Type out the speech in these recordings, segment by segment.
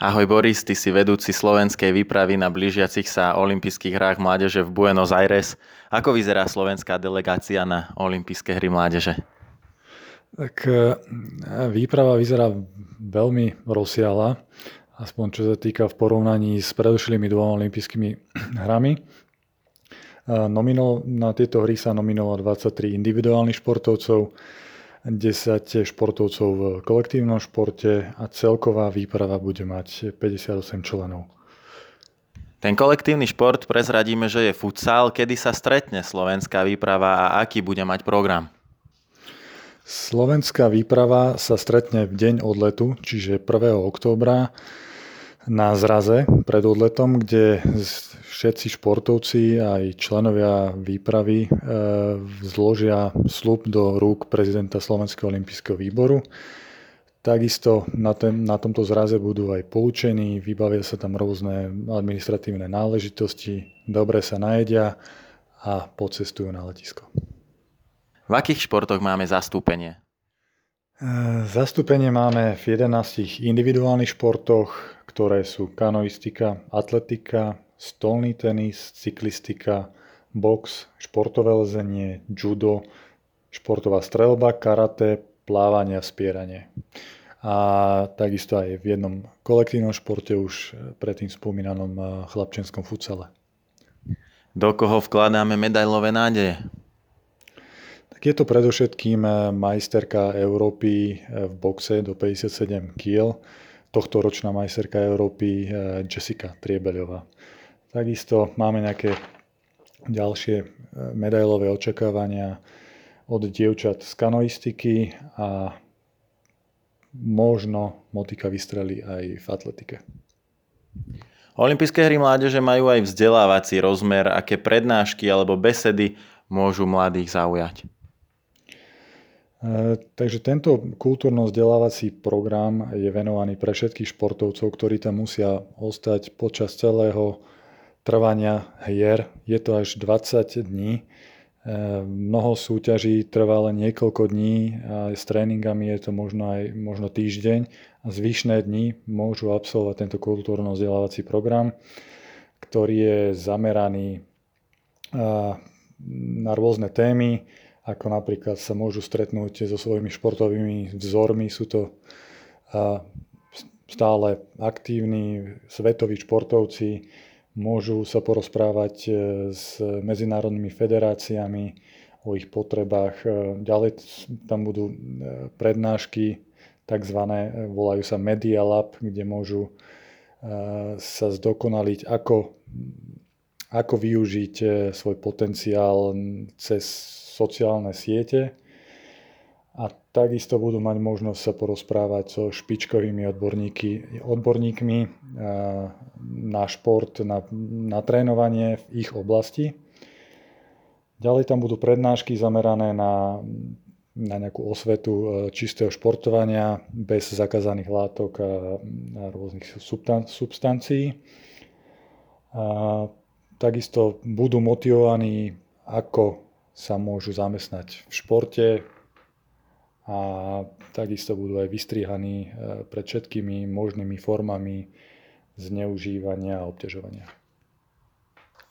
Ahoj Boris, ty si vedúci slovenskej výpravy na blížiacich sa olympijských hrách mládeže v Buenos Aires. Ako vyzerá slovenská delegácia na olympijské hry mládeže? Tak e, výprava vyzerá veľmi rozsiahla, aspoň čo sa týka v porovnaní s predošlými dvoma olympijskými hrami. E, nomino, na tieto hry sa nominovalo 23 individuálnych športovcov, 10 športovcov v kolektívnom športe a celková výprava bude mať 58 členov. Ten kolektívny šport prezradíme, že je futsal. Kedy sa stretne slovenská výprava a aký bude mať program? Slovenská výprava sa stretne v deň odletu, čiže 1. októbra na zraze pred odletom, kde všetci športovci aj členovia výpravy e, zložia slub do rúk prezidenta Slovenského olympijského výboru. Takisto na, ten, na tomto zraze budú aj poučení, vybavia sa tam rôzne administratívne náležitosti, dobre sa najedia a pocestujú na letisko. V akých športoch máme zastúpenie? E, zastúpenie máme v 11 individuálnych športoch, ktoré sú kanoistika, atletika, stolný tenis, cyklistika, box, športové lezenie, judo, športová strelba, karate, plávanie a spieranie. A takisto aj v jednom kolektívnom športe už predtým spomínanom e, chlapčenskom futsale. Do koho vkladáme medailové nádeje? Je to predovšetkým eh, majsterka Európy eh, v boxe do 57 kg, tohto ročná majsterka Európy eh, Jessica Triebeľová. Takisto máme nejaké ďalšie medailové očakávania od dievčat z kanoistiky a možno motika vystrelí aj v atletike. Olympijské hry mládeže majú aj vzdelávací rozmer, aké prednášky alebo besedy môžu mladých zaujať. E, takže tento kultúrno-vzdelávací program je venovaný pre všetkých športovcov, ktorí tam musia ostať počas celého trvania hier. Je to až 20 dní. E, mnoho súťaží trvá len niekoľko dní a s tréningami je to možno aj možno týždeň a zvyšné dni môžu absolvovať tento kultúrno-vzdelávací program, ktorý je zameraný e, na rôzne témy, ako napríklad sa môžu stretnúť so svojimi športovými vzormi. Sú to stále aktívni svetoví športovci, môžu sa porozprávať e, s medzinárodnými federáciami o ich potrebách. E, ďalej tam budú e, prednášky, tzv. volajú sa Media Lab, kde môžu sa zdokonaliť, ako, ako využiť svoj potenciál cez sociálne siete a takisto budú mať možnosť sa porozprávať so špičkovými odborníky, odborníkmi na šport, na, na trénovanie v ich oblasti. Ďalej tam budú prednášky zamerané na, na nejakú osvetu e, čistého športovania bez zakázaných látok a, a rôznych substancií. A takisto budú motivovaní, ako sa môžu zamestnať v športe a takisto budú aj vystrihaní e, pred všetkými možnými formami zneužívania a obťažovania.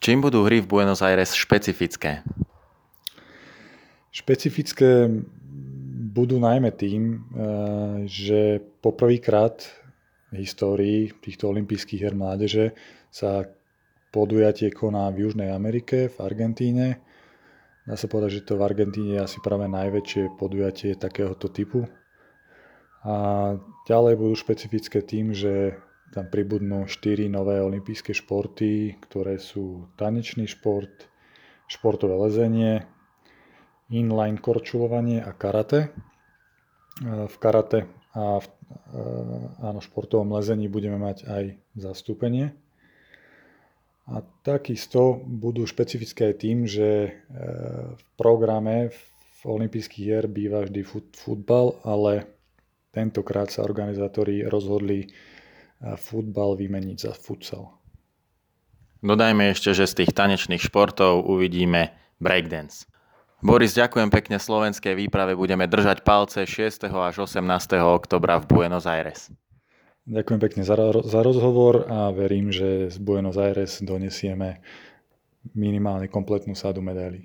Čím budú hry v Buenos Aires špecifické? Špecifické budú najmä tým, e, že poprvýkrát v histórii týchto olympijských her mládeže sa podujatie koná v Južnej Amerike, v Argentíne Dá sa povedať, že to v Argentíne je asi práve najväčšie podujatie takéhoto typu. A ďalej budú špecifické tým, že tam pribudnú 4 nové olympijské športy, ktoré sú tanečný šport, športové lezenie, inline korčulovanie a karate. V karate a v áno, športovom lezení budeme mať aj zastúpenie. A takisto budú špecifické aj tým, že e, v programe v olympijských hier býva vždy fut, futbal, ale tentokrát sa organizátori rozhodli e, futbal vymeniť za futsal. Dodajme ešte, že z tých tanečných športov uvidíme breakdance. Boris, ďakujem pekne slovenskej výprave. Budeme držať palce 6. až 18. oktobra v Buenos Aires. Ďakujem pekne za, za rozhovor a verím, že z Buenos Aires donesieme minimálne kompletnú sadu medailí.